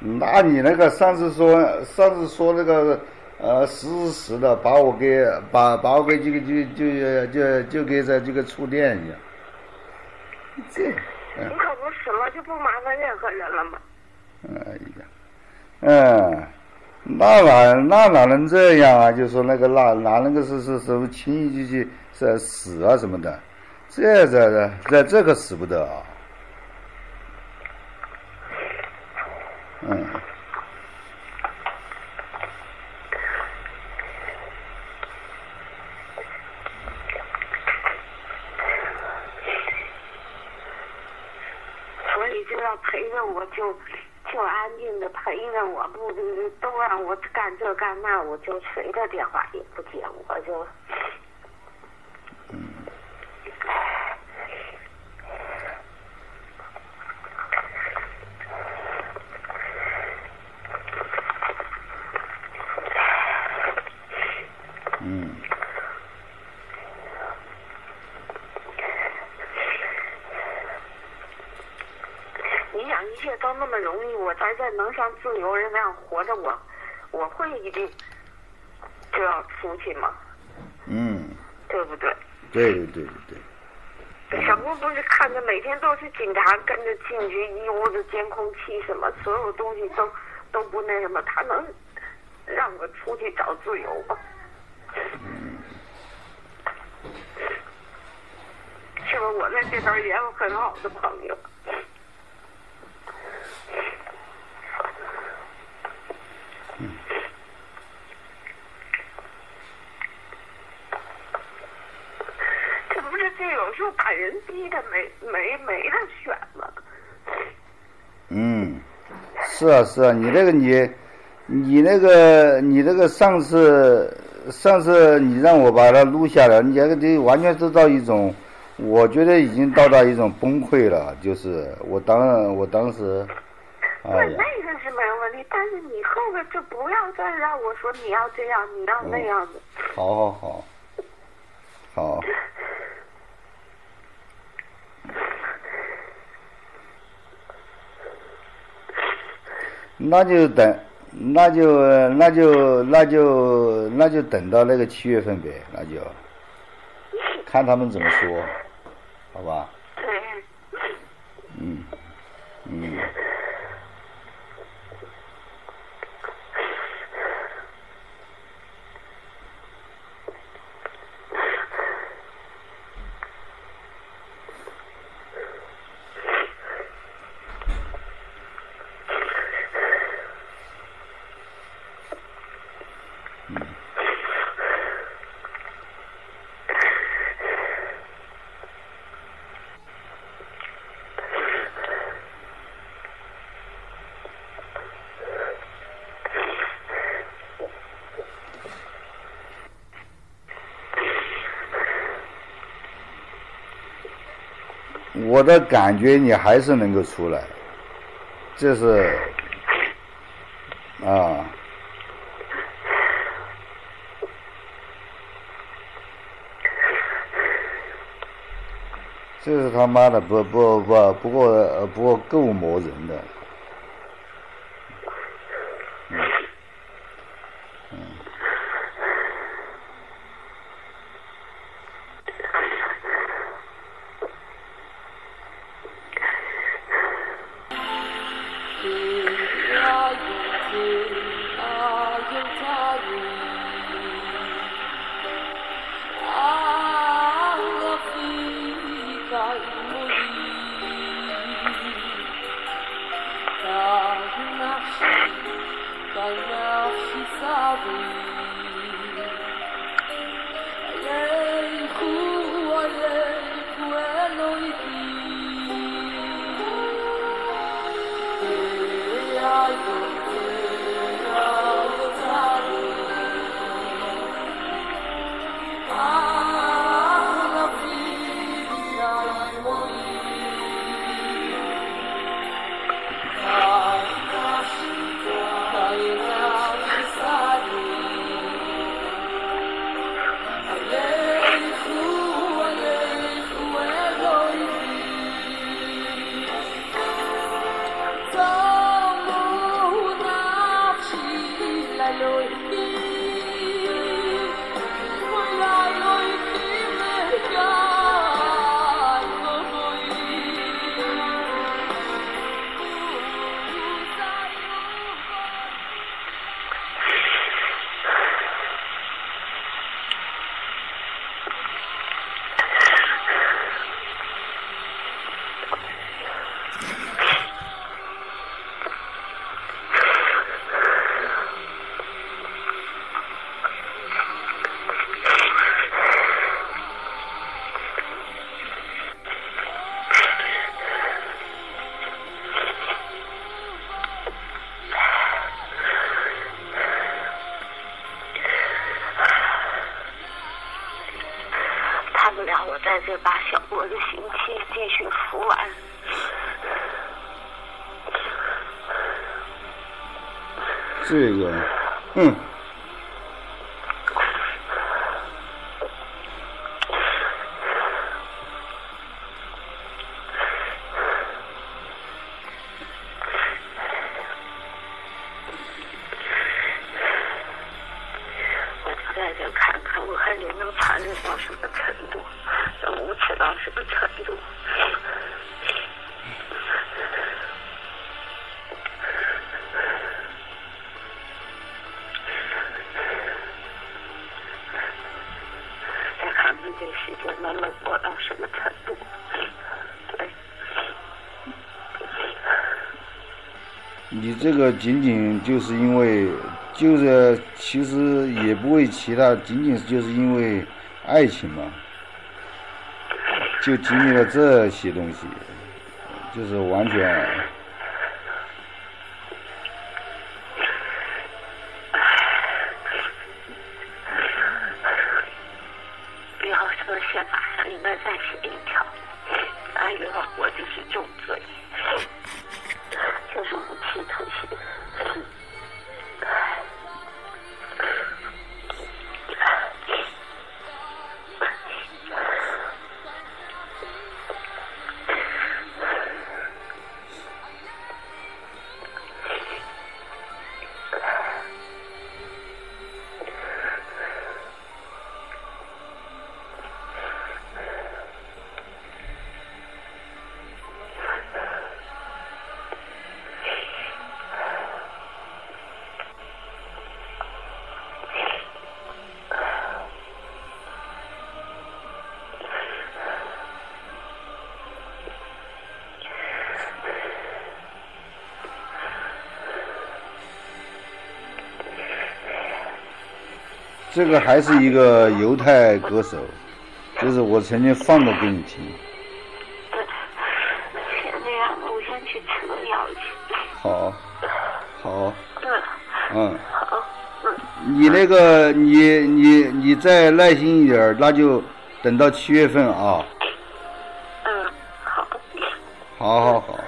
那你那个上次说上次说那个呃实时的把我给把把我给这个就就就就给这这个触电一样，这你可不是了，就不麻烦任何人了吗？哎呀，嗯，那哪那哪能这样啊？就说那个那哪能个是是什么轻易就去是死啊什么的，这这这这这可使不得啊！嗯。所以就要陪着我，就就安静的陪着我，不都让我干这干那，我就谁的电话也不接，我就。嗯。你想一切都那么容易，我在这能像自由人那样活着，我我会一定就要出去吗？嗯，对不对？对对对对对。小姑不是看着每天都是警察跟着进去，一屋子监控器什么，所有东西都都不那什么，他能让我出去找自由吗？是吧？我在这边也有很好的朋友。这不是就有时候把人逼的没没没得选吗？嗯，是啊是啊，你那个你，你那个你那个上次上次你让我把它录下来，你这个这完全是到一种，我觉得已经到达一种崩溃了，就是我当我当时，对，哎呀，那个是没问题，但是你后边就不要再让我说你要这样，你要那样的。好好好，好，那就等，那就那就那就那就等到那个七月份呗，那就。看他们怎么说，好吧？对，嗯嗯。我的感觉你还是能够出来，这是啊，这是他妈的不不不不过不过够磨人的，了我在这把小波的刑期继续服完。这个，嗯，我就在这看看，我看你能残忍到什么程度，能无耻到什么程度。再看你这个仅仅就是因为，就是其实也不为其他，仅仅就是因为爱情嘛，就经历了这些东西，就是完全，你们再写一条，哎呦，我就是重罪。这个还是一个犹太歌手，就是我曾经放过给你听，对，先这样，我先去吃个药去。好，好，对，嗯。好，嗯，你那个，你你你再耐心一点，那就等到七月份啊。嗯，好，好好好。